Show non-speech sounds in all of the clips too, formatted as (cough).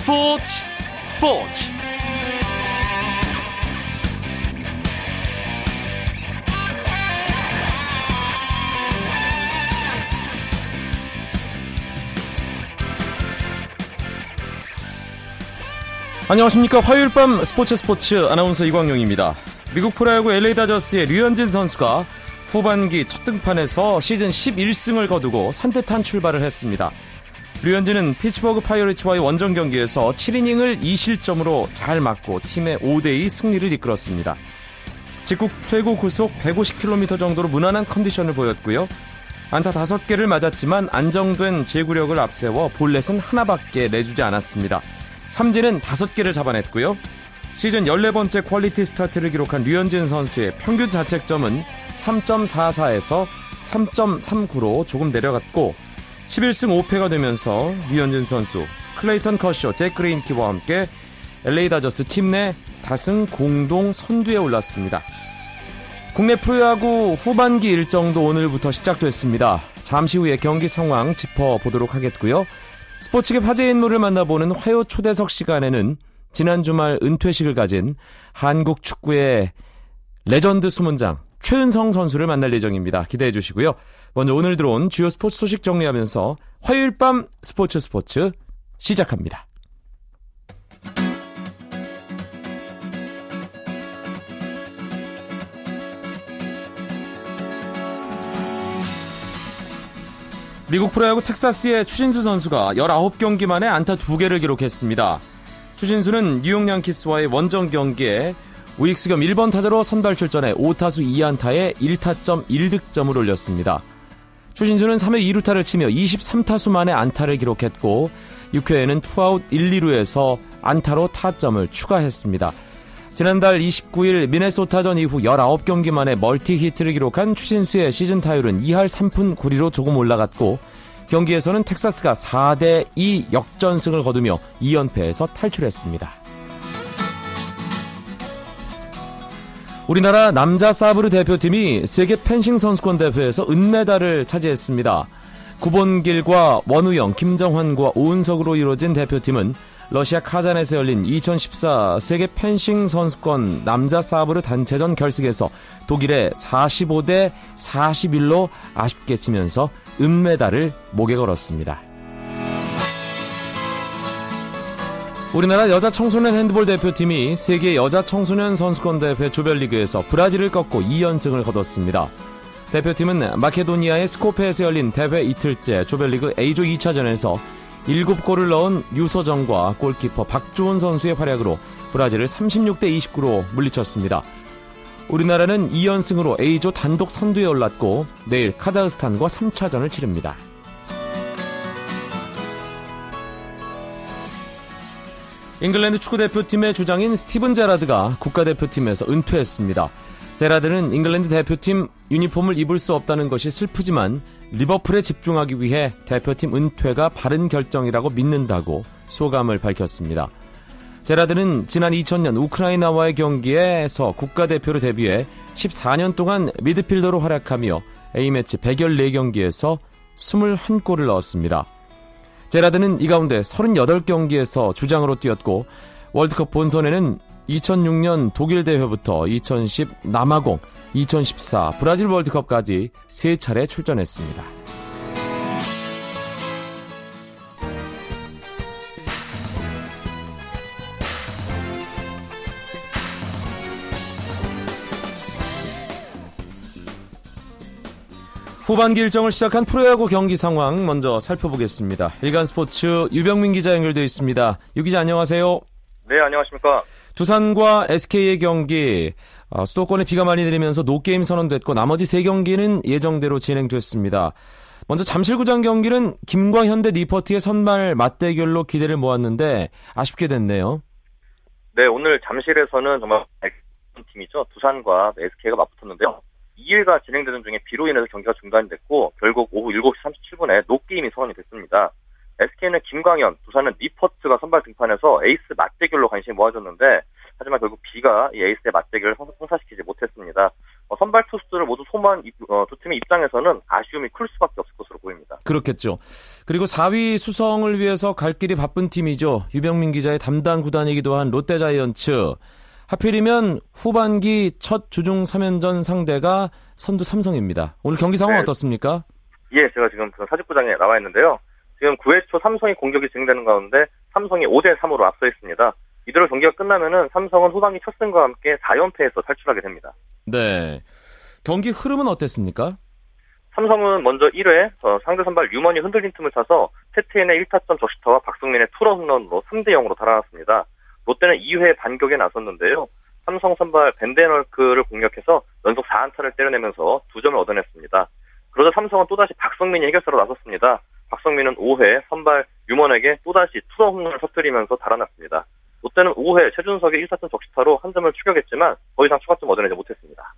스포츠 스포츠. 안녕하십니까. 화요일 밤 스포츠 스포츠 아나운서 이광용입니다. 미국 프로야구 LA 다저스의 류현진 선수가 후반기 첫 등판에서 시즌 11승을 거두고 산뜻한 출발을 했습니다. 류현진은 피츠버그 파이어리츠와의 원정 경기에서 7이닝을 2실점으로 잘 막고 팀의 5대2 승리를 이끌었습니다. 직구 최고 구속 150km 정도로 무난한 컨디션을 보였고요. 안타 5개를 맞았지만 안정된 제구력을 앞세워 볼넷은 하나밖에 내주지 않았습니다. 삼진은 5개를 잡아냈고요. 시즌 14번째 퀄리티 스타트를 기록한 류현진 선수의 평균 자책점은 3.44에서 3.39로 조금 내려갔고 11승 5패가 되면서 류현진 선수, 클레이턴 커쇼, 잭 그레인키와 함께 LA 다저스 팀 내 다승 공동 선두에 올랐습니다. 국내 프로야구 후반기 일정도 오늘부터 시작됐습니다. 잠시 후에 경기 상황 짚어보도록 하겠고요. 스포츠계 화제 인물을 만나보는 화요 초대석 시간에는 지난 주말 은퇴식을 가진 한국 축구의 레전드 수문장 최은성 선수를 만날 예정입니다. 기대해 주시고요. 먼저 오늘 들어온 주요 스포츠 소식 정리하면서 화요일 밤 스포츠 스포츠 시작합니다. 미국 프로야구 텍사스의 추신수 선수가 19경기 만에 안타 2개를 기록했습니다. 추신수는 뉴욕 양키스와의 원정 경기에 우익수 겸 1번 타자로 선발 출전해 5타수 2안타에 1타점 1득점을 올렸습니다. 추신수는 3회 2루타를 치며 23타수 만에 안타를 기록했고 6회에는 투아웃 1, 2루에서 안타로 타점을 추가했습니다. 지난달 29일 미네소타전 이후 19경기 만에 멀티 히트를 기록한 추신수의 시즌 타율은 2할 3푼 9리로 조금 올라갔고 경기에서는 텍사스가 4대2 역전승을 거두며 2연패에서 탈출했습니다. 우리나라 남자 사브르 대표팀이 세계 펜싱 선수권 대회에서 은메달을 차지했습니다. 구본길과 원우영, 김정환과 오은석으로 이루어진 대표팀은 러시아 카잔에서 열린 2014 세계 펜싱 선수권 남자 사브르 단체전 결승에서 독일의 45대 41로 아쉽게 치면서 은메달을 목에 걸었습니다. 우리나라 여자 청소년 핸드볼 대표팀이 세계 여자 청소년 선수권 대회 조별리그에서 브라질을 꺾고 2연승을 거뒀습니다. 대표팀은 마케도니아의 스코페에서 열린 대회 이틀째 조별리그 A조 2차전에서 7골을 넣은 유서정과 골키퍼 박주원 선수의 활약으로 브라질을 36대 29로 물리쳤습니다. 우리나라는 2연승으로 A조 단독 선두에 올랐고 내일 카자흐스탄과 3차전을 치릅니다. 잉글랜드 축구대표팀의 주장인 스티븐 제라드가 국가대표팀에서 은퇴했습니다. 제라드는 잉글랜드 대표팀 유니폼을 입을 수 없다는 것이 슬프지만 리버풀에 집중하기 위해 대표팀 은퇴가 바른 결정이라고 믿는다고 소감을 밝혔습니다. 제라드는 지난 2000년 우크라이나와의 경기에서 국가대표로 데뷔해 14년 동안 미드필더로 활약하며 A매치 114경기에서 21골을 넣었습니다. 제라드는 이 가운데 38경기에서 주장으로 뛰었고 월드컵 본선에는 2006년 독일 대회부터 2010 남아공, 2014 브라질 월드컵까지 3차례 출전했습니다. 후반기 일정을 시작한 프로야구 경기 상황 먼저 살펴보겠습니다. 일간 스포츠 유병민 기자 연결되어 있습니다. 유 기자 안녕하세요. 네, 안녕하십니까. 두산과 SK의 경기 어, 수도권에 비가 많이 내리면서 노게임 선언됐고 나머지 세 경기는 예정대로 진행됐습니다. 먼저 잠실구장 경기는 김과 현대 니퍼트의 선발 맞대결로 기대를 모았는데 아쉽게 됐네요. 네, 오늘 잠실에서는 정말 팀이죠. 두산과 SK가 맞붙었는데요. 2회가 진행되는 중에 비로 인해서 경기가 중단이 됐고 결국 오후 7시 37분에 노게임이 선언이 됐습니다. SK는 김광현, 두산은 니퍼트가 선발 등판해서 에이스 맞대결로 관심이 모아졌는데 하지만 결국 비가 이 에이스의 맞대결을 성사시키지 못했습니다. 어, 선발 투수들을 모두 소모한 어, 두 팀의 입장에서는 아쉬움이 클 수밖에 없을 것으로 보입니다. 그렇겠죠. 그리고 4위 수성을 위해서 갈 길이 바쁜 팀이죠. 유병민 기자의 담당 구단이기도 한 롯데자이언츠. 하필이면 후반기 첫 주중 3연전 상대가 선두 삼성입니다. 오늘 경기 상황 네. 어떻습니까? 예, 제가 지금 그 사직구장에 나와 있는데요. 지금 9회 초 삼성이 공격이 진행되는 가운데 삼성이 5대 3으로 앞서 있습니다. 이대로 경기가 끝나면은 삼성은 후반기 첫 승과 함께 4연패에서 탈출하게 됩니다. 네. 경기 흐름은 어땠습니까? 삼성은 먼저 1회 어, 상대 선발 유먼이 흔들린 틈을 타서 테트엔의 1타점 적시타와 박성민의 투런 홈런으로 3대 0으로 달아났습니다. 롯데는 2회 반격에 나섰는데요. 삼성 선발 벤데널크를 공격해서 연속 4안타를 때려내면서 2점을 얻어냈습니다. 그러자 삼성은 또다시 박성민이 해결사로 나섰습니다. 박성민은 5회 선발 유먼에게 또다시 투런 홈런을 터뜨리면서 달아났습니다. 롯데는 5회 최준석의 1타점 적시타로 한 점을 추격했지만 더 이상 추가점 얻어내지 못했습니다.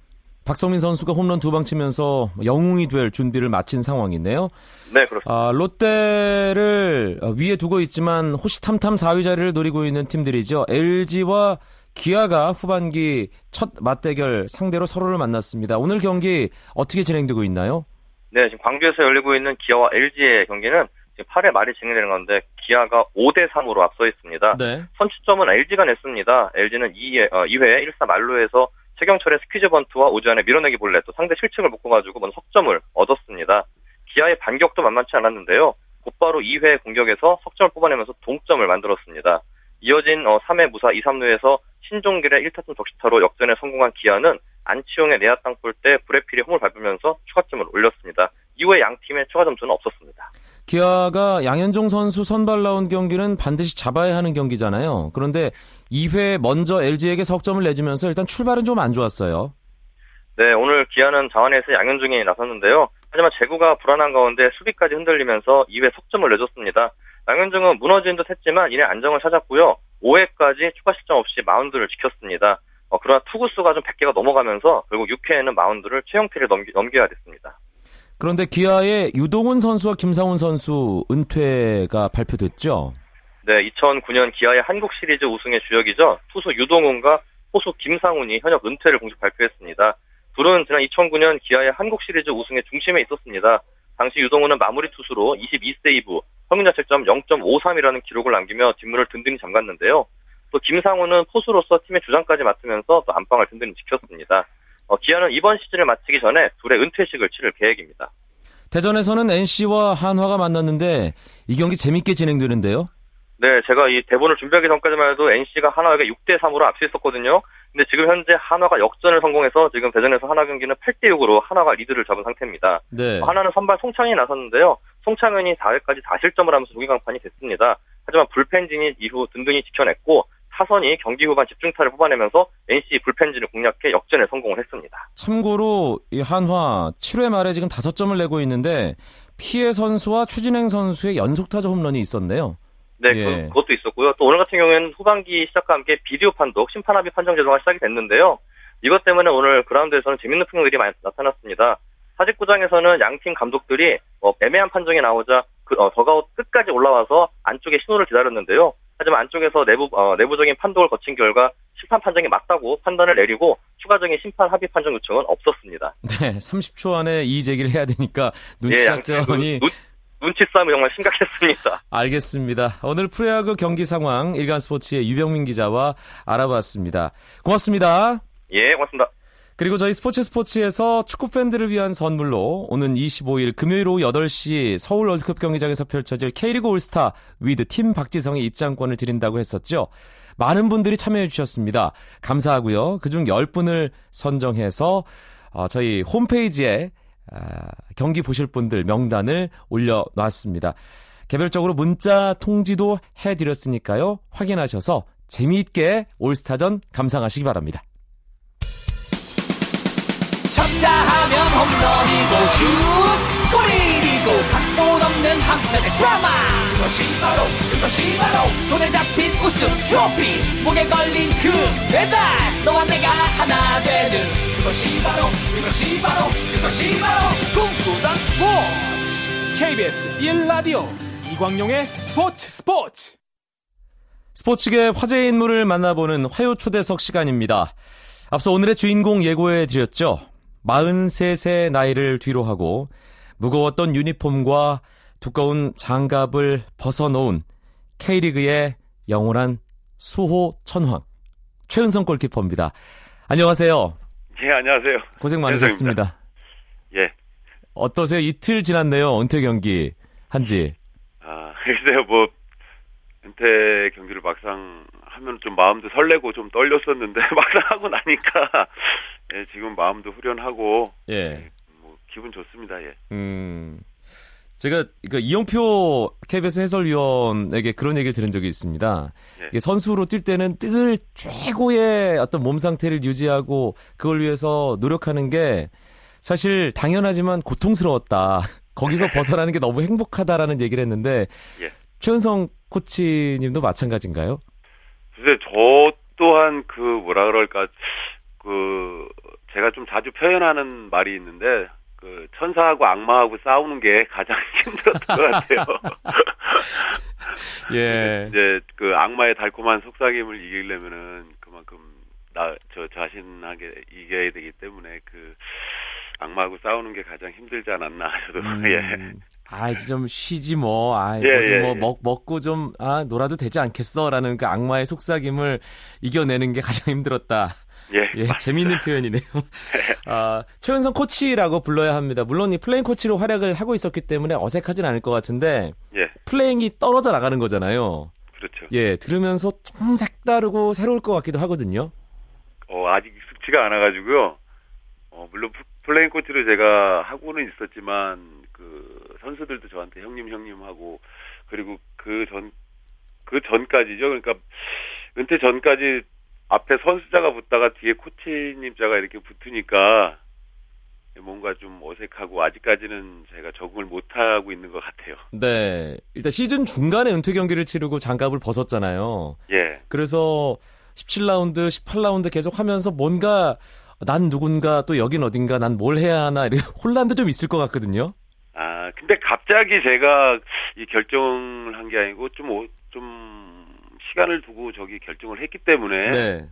박성민 선수가 홈런 두 방 치면서 영웅이 될 준비를 마친 상황이네요. 네, 그렇습니다. 아, 롯데를 위에 두고 있지만 호시탐탐 4위 자리를 노리고 있는 팀들이죠. LG와 기아가 후반기 첫 맞대결 상대로 서로를 만났습니다. 오늘 경기 어떻게 진행되고 있나요? 네, 지금 광주에서 열리고 있는 기아와 LG의 경기는 지금 8회 말이 진행되는 건데 기아가 5대 3으로 앞서 있습니다. 네. 선취점은 LG가 냈습니다. LG는 2회, 어, 2회 1사 말로에서 최경철의 스퀴즈 번트와 오지환의 밀어내기 볼래 또 상대 실책을 묶어가지고 먼저 석점을 얻었습니다. 기아의 반격도 만만치 않았는데요. 곧바로 2회 공격에서 석점을 뽑아내면서 동점을 만들었습니다. 이어진 어, 3회 무사 2, 3루에서 신종길의 1타점 적시타로 역전에 성공한 기아는 안치용의 내야 땅볼 때 브레필이 홈을 밟으면서 추가점을 올렸습니다. 이후에 양 팀의 추가 점수는 없었습니다. 기아가 양현종 선수 선발 나온 경기는 반드시 잡아야 하는 경기잖아요. 그런데 2회 먼저 LG에게 석점을 내주면서 일단 출발은 좀 안 좋았어요. 네, 오늘 기아는 자원에서 양현종이 나섰는데요. 하지만 제구가 불안한 가운데 수비까지 흔들리면서 2회 석점을 내줬습니다. 양현종은 무너진 듯 했지만 이내 안정을 찾았고요. 5회까지 추가 실점 없이 마운드를 지켰습니다. 어, 그러나 투구수가 좀 100개가 넘어가면서 결국 6회에는 마운드를 최영필에 넘기, 넘겨야 됐습니다. 그런데 기아의 유동훈 선수와 김상훈 선수 은퇴가 발표됐죠? 네, 2009년 기아의 한국 시리즈 우승의 주역이죠. 투수 유동훈과 포수 김상훈이 현역 은퇴를 공식 발표했습니다. 둘은 지난 2009년 기아의 한국 시리즈 우승의 중심에 있었습니다. 당시 유동훈은 마무리 투수로 22세이브, 평균 자책점 0.53이라는 기록을 남기며 뒷문을 든든히 잠갔는데요. 또 김상훈은 포수로서 팀의 주장까지 맡으면서 또 안방을 든든히 지켰습니다. 어, 기아는 이번 시즌을 마치기 전에 둘의 은퇴식을 치를 계획입니다. 대전에서는 NC와 한화가 만났는데 이 경기 재밌게 진행되는데요. 네, 제가 이 대본을 준비하기 전까지만 해도 NC가 한화에게 6대 3으로 앞서 있었거든요. 근데 지금 현재 한화가 역전을 성공해서 지금 대전에서 한화 경기는 8대 6으로 한화가 리드를 잡은 상태입니다. 네. 한화는 선발 송창이 나섰는데요. 송창현이 4회까지 다실점을 하면서 무기 강판이 됐습니다. 하지만 불펜진이 이후 든든히 지켜냈고 타선이 경기 후반 집중타를 뽑아내면서 NC 불펜진을 공략해 역전에 성공을 했습니다. 참고로 이 한화 7회 말에 지금 5점을 내고 있는데 피해 선수와 최진행 선수의 연속 타자 홈런이 있었네요. 네, 예. 그, 것도 있었고요. 또 오늘 같은 경우에는 후반기 시작과 함께 비디오 판독, 심판 합의 판정 제도가 시작이 됐는데요. 이것 때문에 오늘 그라운드에서는 재밌는 풍경들이 많이 나타났습니다. 사직구장에서는 양팀 감독들이 어, 애매한 판정이 나오자 그, 어, 더가웃 끝까지 올라와서 안쪽에 신호를 기다렸는데요. 하지만 안쪽에서 내부 어, 내부적인 판독을 거친 결과 심판 판정이 맞다고 판단을 내리고 추가적인 심판 합의 판정 요청은 없었습니다. 네, 30초 안에 이의 제기를 해야 되니까 눈치 작전이 예, 눈, 눈치 싸움이 정말 심각했습니다. 알겠습니다. 오늘 프로야구 경기 상황 일간 스포츠의 유병민 기자와 알아봤습니다. 고맙습니다. 예, 고맙습니다. 그리고 저희 스포츠 스포츠에서 축구 팬들을 위한 선물로 오는 25일 금요일 오후 8시 서울 월드컵 경기장에서 펼쳐질 K리그 올스타 with 팀 박지성의 입장권을 드린다고 했었죠. 많은 분들이 참여해 주셨습니다. 감사하고요. 그중 10분을 선정해서 어, 저희 홈페이지에 아, 경기 보실 분들 명단을 올려놨습니다. 개별적으로 문자 통지도 해드렸으니까요. 확인하셔서 재미있게 올스타전 감상하시기 바랍니다. 쳤다 하면 홈런이고 슛 골이고 각본 없는 한편의 드라마 그것이 바로 그것이 바로 손에 잡힌 우승 트로피 목에 걸린 그 배달 너와 내가 하나 되는 그것이 바로 그것이 바로 그것이 바로 꿈꾸던 스포츠 KBS 1라디오 이광용의 스포츠 스포츠 스포츠계 화제 인물을 만나보는 화요 초대석 시간입니다. 앞서 오늘의 주인공 예고해 드렸죠. 43세 나이를 뒤로하고 무거웠던 유니폼과 두꺼운 장갑을 벗어놓은 K리그의 영원한 수호 천황 최은성 골키퍼입니다. 안녕하세요. 예, 안녕하세요. 고생 많으셨습니다. 예. 어떠세요? 이틀 지났네요. 은퇴 경기 한지. 아, 글쎄요, 뭐 은퇴 경기를 막상 하면 좀 마음도 설레고 좀 떨렸었는데 (laughs) 막상 하고 나니까 예, 지금 마음도 후련하고 예. 뭐 기분 좋습니다. 예. 음. 제가 그 이영표 KBS 해설위원에게 그런 얘기를 들은 적이 있습니다. 예. 선수로 뛸 때는 늘 최고의 어떤 몸 상태를 유지하고 그걸 위해서 노력하는 게 사실 당연하지만 고통스러웠다. (laughs) 거기서 (laughs) 벗어나는 게 너무 행복하다라는 얘기를 했는데 예. 최은성 코치님도 마찬가지인가요? 글쎄 저 또한 그 뭐라 그럴까 그 제가 좀 자주 표현하는 말이 있는데 그 천사하고 악마하고 싸우는 게 가장 (laughs) 힘들었던 것 같아요. 예. (laughs) 이제 그 악마의 달콤한 속삭임을 이기려면은 그만큼 나 저 자신하게 이겨야 되기 때문에 그 악마하고 싸우는 게 가장 힘들지 않았나 저도 음, (laughs) 예. 아, 좀 쉬지 뭐. 아, 예, 예, 뭐 예. 먹, 먹고 좀 아, 놀아도 되지 않겠어라는 그 악마의 속삭임을 이겨내는 게 가장 힘들었다. 예. 예, 재미있는 표현이네요. (laughs) 아, 최은성 코치라고 불러야 합니다. 물론 이 플레잉 코치로 활약을 하고 있었기 때문에 어색하진 않을 것 같은데 예. 플레잉이 떨어져 나가는 거잖아요. 그렇죠. 예, 들으면서 좀 색다르고 새로울 것 같기도 하거든요. 어, 아직 익숙치가 않아 가지고요. 어, 물론 프- 플레잉 코치를 제가 하고는 있었지만, 그, 선수들도 저한테 형님, 형님 하고, 그리고 그 전, 그 전까지죠. 그러니까, 은퇴 전까지 앞에 선수자가 붙다가 뒤에 코치님 자가 이렇게 붙으니까, 뭔가 좀 어색하고, 아직까지는 제가 적응을 못하고 있는 것 같아요. 네, 일단 시즌 중간에 은퇴 경기를 치르고 장갑을 벗었잖아요. 예. 그래서 17라운드, 18라운드 계속 하면서 뭔가 난 누군가 또 여긴 어딘가 난 뭘 해야 하나 이런 (laughs) 혼란도 좀 있을 것 같거든요. 아, 근데 갑자기 제가 이 결정을 한 게 아니고 좀, 오- 좀 시간을 두고 저기 결정을 했기 때문에, 네.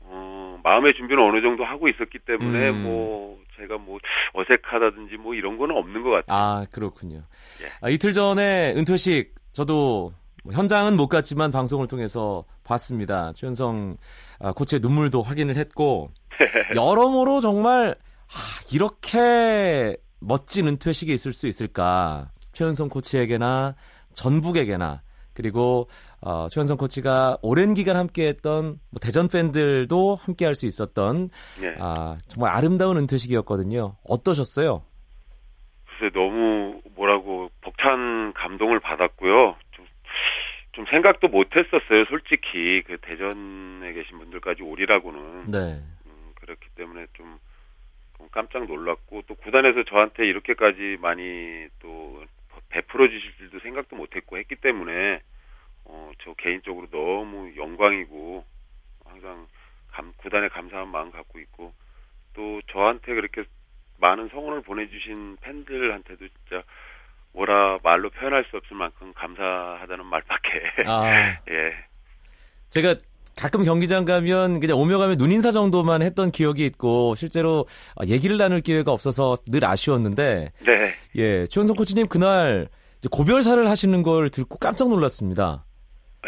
어, 마음의 준비는 어느 정도 하고 있었기 때문에, 음. 뭐, 제가 뭐, 어색하다든지 뭐 이런 거는 없는 것 같아요. 아, 그렇군요. 예. 아, 이틀 전에 은퇴식 저도 뭐 현장은 못 갔지만 방송을 통해서 봤습니다. 최은성 아, 코치의 눈물도 확인을 했고 (laughs) 여러모로 정말 아, 이렇게 멋진 은퇴식이 있을 수 있을까? 최은성 코치에게나 전북에게나 그리고 어, 최은성 코치가 오랜 기간 함께했던 뭐 대전 팬들도 함께할 수 있었던 예. 아, 정말 아름다운 은퇴식이었거든요. 어떠셨어요? 글쎄, 너무, 뭐라고, 벅찬 감동을 받았고요. 좀, 좀 생각도 못 했었어요, 솔직히. 그 대전에 계신 분들까지 오리라고는. 네. 음, 그렇기 때문에 좀, 좀 깜짝 놀랐고 또 구단에서 저한테 이렇게까지 많이 또 베풀어 주실 줄도 생각도 못했고 했기 때문에 어, 저 개인적으로 너무 영광이고 항상 감, 구단에 감사한 마음 갖고 있고 또 저한테 그렇게 많은 성원을 보내주신 팬들한테도 진짜 뭐라 말로 표현할 수 없을 만큼 감사하다는 말밖에 아, (laughs) 예 제가 가끔 경기장 가면 그냥 오며 가며 눈인사 정도만 했던 기억이 있고 실제로 아, 얘기를 나눌 기회가 없어서 늘 아쉬웠는데 네. 예 최원성 코치님 그날 고별사를 하시는 걸 듣고 깜짝 놀랐습니다.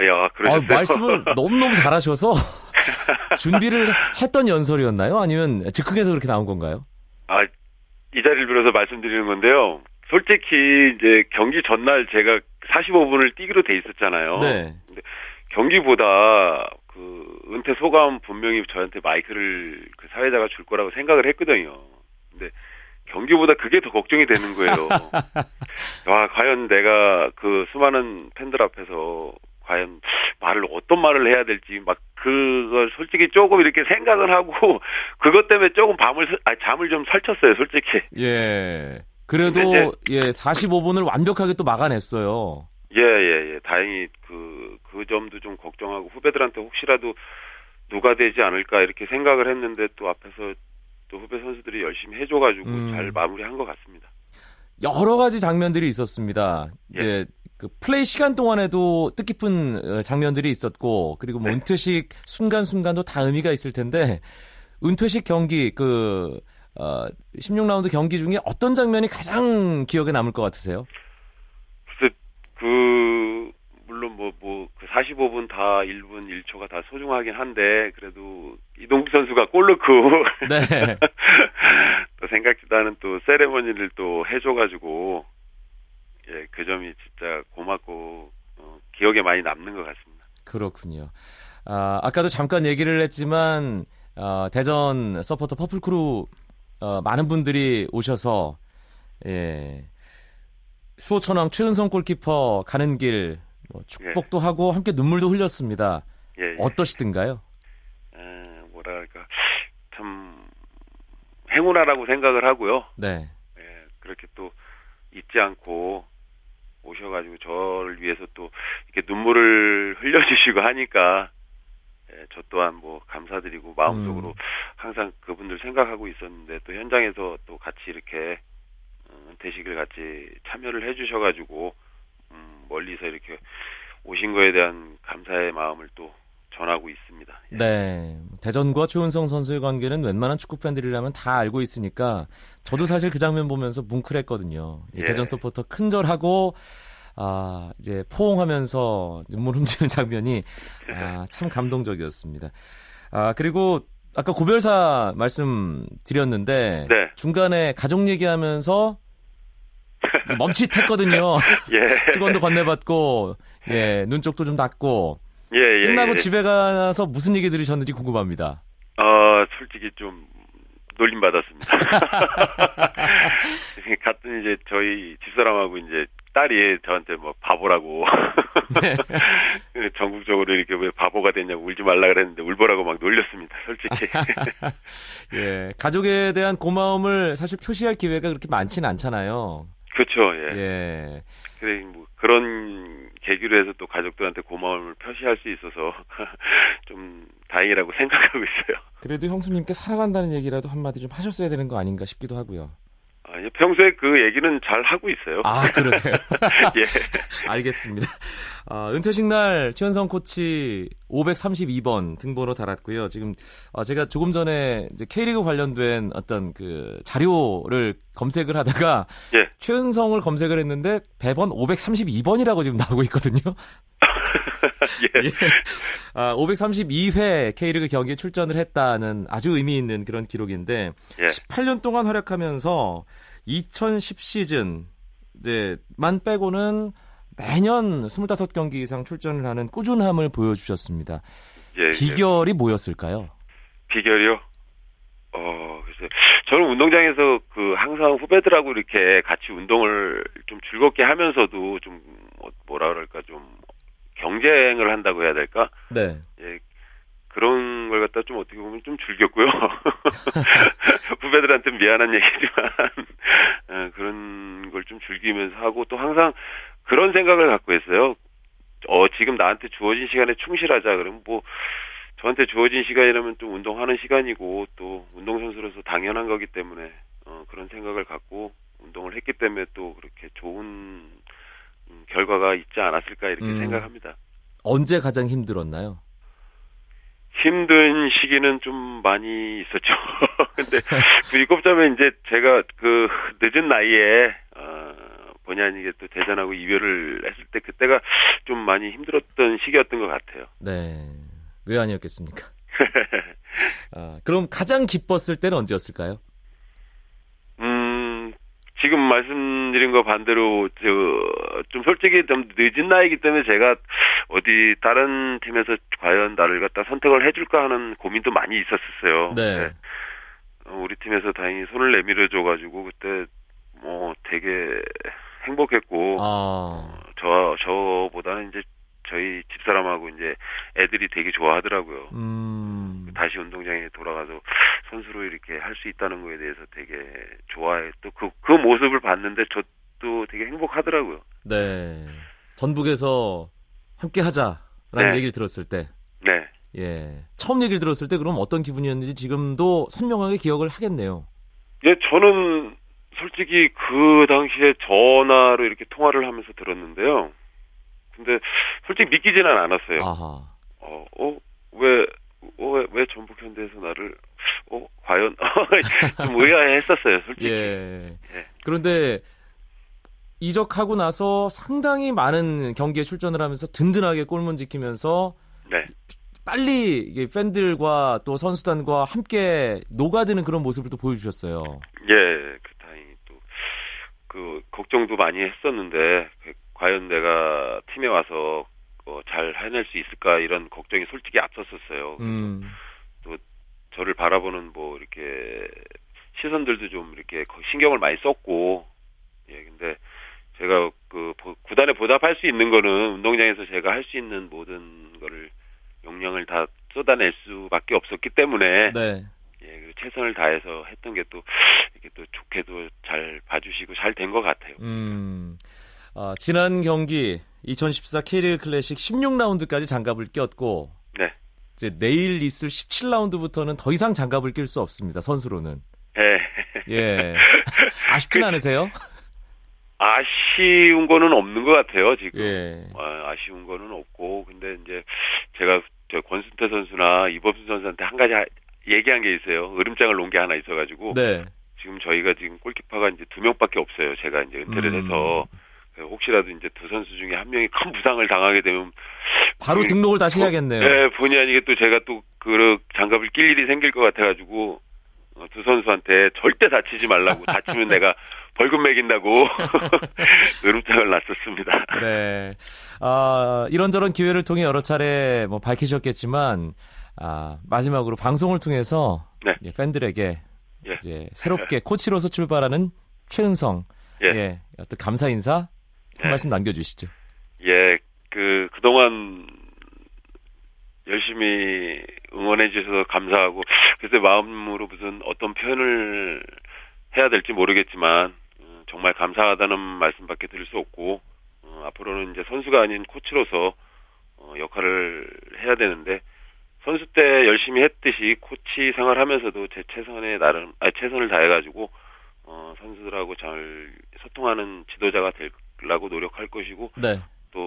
야 아, 그러셨어요. 말씀을 너무너무 잘하셔서 (laughs) 준비를 했던 연설이었나요? 아니면 즉흥에서 그렇게 나온 건가요? 아, 이 자리를 빌어서 말씀드리는 건데요. 솔직히 이제 경기 전날 제가 45분을 뛰기로 돼 있었잖아요. 네. 경기보다 그 은퇴 소감 분명히 저한테 마이크를 그 사회자가 줄 거라고 생각을 했거든요. 근데 경기보다 그게 더 걱정이 되는 거예요. (laughs) 와, 과연 내가 그 수많은 팬들 앞에서 과연 말을 어떤 말을 해야 될지 막 그걸 솔직히 조금 이렇게 생각을 하고 (laughs) 그것 때문에 조금 밤을 설- 아, 잠을 좀 설쳤어요, 솔직히. 예. 그래도 예 45분을 완벽하게 또 막아냈어요. 예, 예, 예. 다행히 그, 그 점도 좀 걱정하고 후배들한테 혹시라도 누가 되지 않을까 이렇게 생각을 했는데 또 앞에서 또 후배 선수들이 열심히 해줘가지고 음. 잘 마무리한 것 같습니다. 여러 가지 장면들이 있었습니다. 예. 이제 그 플레이 시간 동안에도 뜻깊은 어, 장면들이 있었고 그리고 뭐 네. 은퇴식 순간순간도 다 의미가 있을 텐데 은퇴식 경기 그 어, 16라운드 경기 중에 어떤 장면이 가장 기억에 남을 것 같으세요? 그 물론 뭐 뭐 그 45분 다 1분 1초가 다 소중하긴 한데 그래도 이동국 선수가 골 넣고 네. (laughs) 또 생각지도 않은 또 세레머니를 또 해줘가지고 예 그 점이 진짜 고맙고 어, 기억에 많이 남는 것 같습니다. 그렇군요. 아, 아까도 잠깐 얘기를 했지만 어, 대전 서포터 퍼플크루 어, 많은 분들이 오셔서 예. 수호천왕 최은성 골키퍼 가는 길 뭐, 축복도 하고 함께 눈물도 흘렸습니다. 예, 예. 어떠시든가요? 에, 뭐랄까 참 행운아라고 생각을 하고요. 네. 예, 그렇게 또 잊지 않고 오셔가지고 저를 위해서 또 이렇게 눈물을 흘려주시고 하니까 예, 저 또한 뭐 감사드리고 마음속으로 음. 항상 그분들 생각하고 있었는데 또 현장에서 또 같이 이렇게 어, 대식을 같이 참여를 해주셔가지고 음, 멀리서 이렇게 오신 거에 대한 감사의 마음을 또 전하고 있습니다. 예. 네. 대전과 최은성 선수의 관계는 웬만한 축구 팬들이라면 다 알고 있으니까 저도 사실 그 장면 보면서 뭉클했거든요. 이 예. 대전 서포터 큰절하고 아, 이제 포옹하면서 눈물 훔치는 (laughs) 장면이 아, 참 감동적이었습니다. 아, 그리고 아까 고별사 말씀 드렸는데 네. 중간에 가족 얘기하면서 멈칫했거든요. (laughs) 예. (laughs) 수건도 건네받고 예, 눈 쪽도 좀 닫고 예, 예. 끝나고 예. 집에 가서 무슨 얘기 들으셨는지 궁금합니다. 어, 솔직히 좀 놀림 받았습니다. 갔더니 (laughs) 이제 저희 집사람하고 이제 딸이 저한테 뭐 바보라고 네. (laughs) 전국적으로 이렇게 왜 바보가 됐냐고 울지 말라 그랬는데 울보라고 막 놀렸습니다. 솔직히. (laughs) 예, 가족에 대한 고마움을 사실 표시할 기회가 그렇게 많지는 않잖아요. 그렇죠. 예. 예. 그래 뭐 그런 계기로 해서 또 가족들한테 고마움을 표시할 수 있어서 (laughs) 좀 다행이라고 (laughs) 생각하고 있어요. 그래도 형수님께 사랑한다는 얘기라도 한마디 좀 하셨어야 되는 거 아닌가 싶기도 하고요. 아니, 평소에 그 얘기는 잘 하고 있어요. 아, 그러세요? (laughs) 예. (laughs) 알겠습니다. 아, 은퇴식 날 최은성 코치 532번 등번호 달았고요. 지금 어, 제가 조금 전에 이제 K리그 관련된 어떤 그 자료를 검색을 하다가 예. 최은성을 검색을 했는데 배번 532번이라고 지금 나오고 있거든요. 예. (laughs) 예. 아, 532회 K리그 경기에 출전을 했다는 아주 의미 있는 그런 기록인데 예. 18년 동안 활약하면서 2010 시즌 이제 만 빼고는 매년 25경기 이상 출전을 하는 꾸준함을 보여주셨습니다. 예. 예. 비결이 뭐였을까요? 비결이요? 어, 글쎄. 저는 운동장에서 그 항상 후배들하고 이렇게 같이 운동을 좀 즐겁게 하면서도 좀 뭐- 뭐라 그럴까 좀 경쟁을 한다고 해야 될까? 네. 예. 그런 걸 갖다 좀 어떻게 보면 좀 즐겼고요. (laughs) 후배들한테 미안한 얘기지만 어, 그런 걸 좀 즐기면서 하고 또 항상 그런 생각을 갖고 있어요. 어 지금 나한테 주어진 시간에 충실하자 그러면 뭐 저한테 주어진 시간이라면 좀 운동하는 시간이고 또 운동선수로서 당연한 거기 때문에 어, 그런 생각을 갖고 운동을 했기 때문에 또 그렇게 좋은 음, 결과가 있지 않았을까 이렇게 음. 생각합니다. 언제 가장 힘들었나요? 힘든 시기는 좀 많이 있었죠. (laughs) 근데 굳이 꼽자면 이제 제가 그 늦은 나이에 어, 본의 아니게 또 대전하고 이별을 했을 때 그때가 좀 많이 힘들었던 시기였던 것 같아요. 네. 왜 아니었겠습니까? (laughs) 아, 그럼 가장 기뻤을 때는 언제였을까요? 음, 지금 말씀드린 거 반대로, 저, 좀 솔직히 좀 늦은 나이기 때문에 제가 어디 다른 팀에서 과연 나를 갖다 선택을 해줄까 하는 고민도 많이 있었었어요. 네. 어, 우리 팀에서 다행히 손을 내밀어 줘가지고 그때 뭐 되게 행복했고, 아, 어, 저, 저보다는 이제 저희 집사람하고 이제 애들이 되게 좋아하더라고요. 음, 다시 운동장에 돌아가서 선수로 이렇게 할 수 있다는 거에 대해서 되게 좋아해. 또 그, 그 모습을 봤는데 저도 되게 행복하더라고요. 네. 전북에서 함께 하자라는 네. 얘기를 들었을 때, 네. 예. 처음 얘기를 들었을 때 그럼 어떤 기분이었는지 지금도 선명하게 기억을 하겠네요. 예, 저는 솔직히 그 당시에 전화로 이렇게 통화를 하면서 들었는데요. 근데 솔직히 믿기지는 않았어요. 아하. 어, 어, 왜, 어, 왜, 왜 전북 현대에서 나를, 어, 과연, (laughs) 좀 의아해 했었어요, 솔직히. 예. 예. 그런데 이적하고 나서 상당히 많은 경기에 출전을 하면서 든든하게 골문 지키면서 네. 빨리 팬들과 또 선수단과 함께 녹아드는 그런 모습을 또 보여주셨어요. 예, 그 다행히 또 그 걱정도 많이 했었는데 그 과연 내가 팀에 와서 어, 잘 해낼 수 있을까 이런 걱정이 솔직히 앞섰었어요. 음. 또 저를 바라보는 뭐 이렇게 시선들도 좀 이렇게 신경을 많이 썼고 예 근데 제가 그 구단에 보답할 수 있는 거는 운동장에서 제가 할 수 있는 모든 거를 역량을 다 쏟아낼 수밖에 없었기 때문에 네. 예 최선을 다해서 했던 게 또 이렇게 또 좋게도 잘 봐주시고 잘 된 것 같아요. 음. 아, 지난 경기 2014 K리그 클래식 16라운드까지 장갑을 꼈고 네. 이제 내일 있을 17라운드부터는 더 이상 장갑을 낄 수 없습니다. 선수로는. 예. 예. (laughs) 아쉽진 그, 않으세요? 아쉬운 거는 없는 것 같아요, 지금. 예. 아, 아쉬운 거는 없고, 근데 이제 제가 저 권순태 선수나 이범수 선수한테 한 가지 얘기한 게 있어요. 으름장을 놓은 게 하나 있어가지고. 네. 지금 저희가 지금 골키퍼가 이제 두 명밖에 없어요. 제가 이제 은퇴를 음. 해서. 혹시라도 이제 두 선수 중에 한 명이 큰 부상을 당하게 되면 바로 음, 등록을 다시 어, 해야겠네요. 네, 본의 아니게 또 제가 또 그 장갑을 낄 일이 생길 것 같아가지고 어, 두 선수한테 절대 다치지 말라고 다치면 내가 (laughs) 벌금 매긴다고 (laughs) 으름장을 놨었습니다. 네. 아, 이런저런 기회를 통해 여러 차례 뭐 밝히셨겠지만 아, 마지막으로 방송을 통해서 네. 예, 팬들에게 예. 이제 새롭게 코치로서 출발하는 최은성 예. 예, 어떤 감사 인사 한 네. 말씀 남겨주시죠. 예, 그, 그동안 열심히 응원해 주셔서 감사하고, 글쎄 마음으로 무슨 어떤 표현을 해야 될지 모르겠지만, 음, 정말 감사하다는 말씀밖에 드릴 수 없고, 어, 앞으로는 이제 선수가 아닌 코치로서 어, 역할을 해야 되는데, 선수 때 열심히 했듯이 코치 생활하면서도 제 최선의 나름, 아, 최선을 다해가지고, 어, 선수들하고 잘 소통하는 지도자가 되려고 노력할 것이고, 네.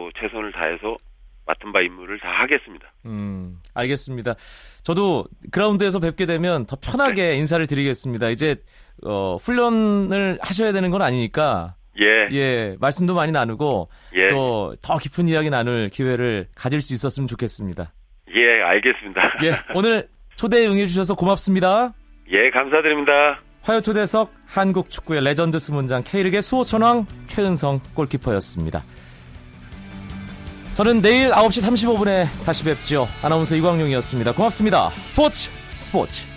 또 최선을 다해서 맡은 바 임무를 다 하겠습니다. 음, 알겠습니다. 저도 그라운드에서 뵙게 되면 더 편하게 인사를 드리겠습니다. 이제 어, 훈련을 하셔야 되는 건 아니니까 예, 예, 말씀도 많이 나누고 예, 또더 깊은 이야기 나눌 기회를 가질 수 있었으면 좋겠습니다. 예, 알겠습니다. 예, (laughs) 오늘 초대에 응해 주셔서 고맙습니다. 예, 감사드립니다. 화요 초대석 한국 축구의 레전드 수문장 K리그의 수호천왕 최은성 골키퍼였습니다. 저는 내일 9시 35분에 다시 뵙지요. 아나운서 이광용이었습니다. 고맙습니다. 스포츠 스포츠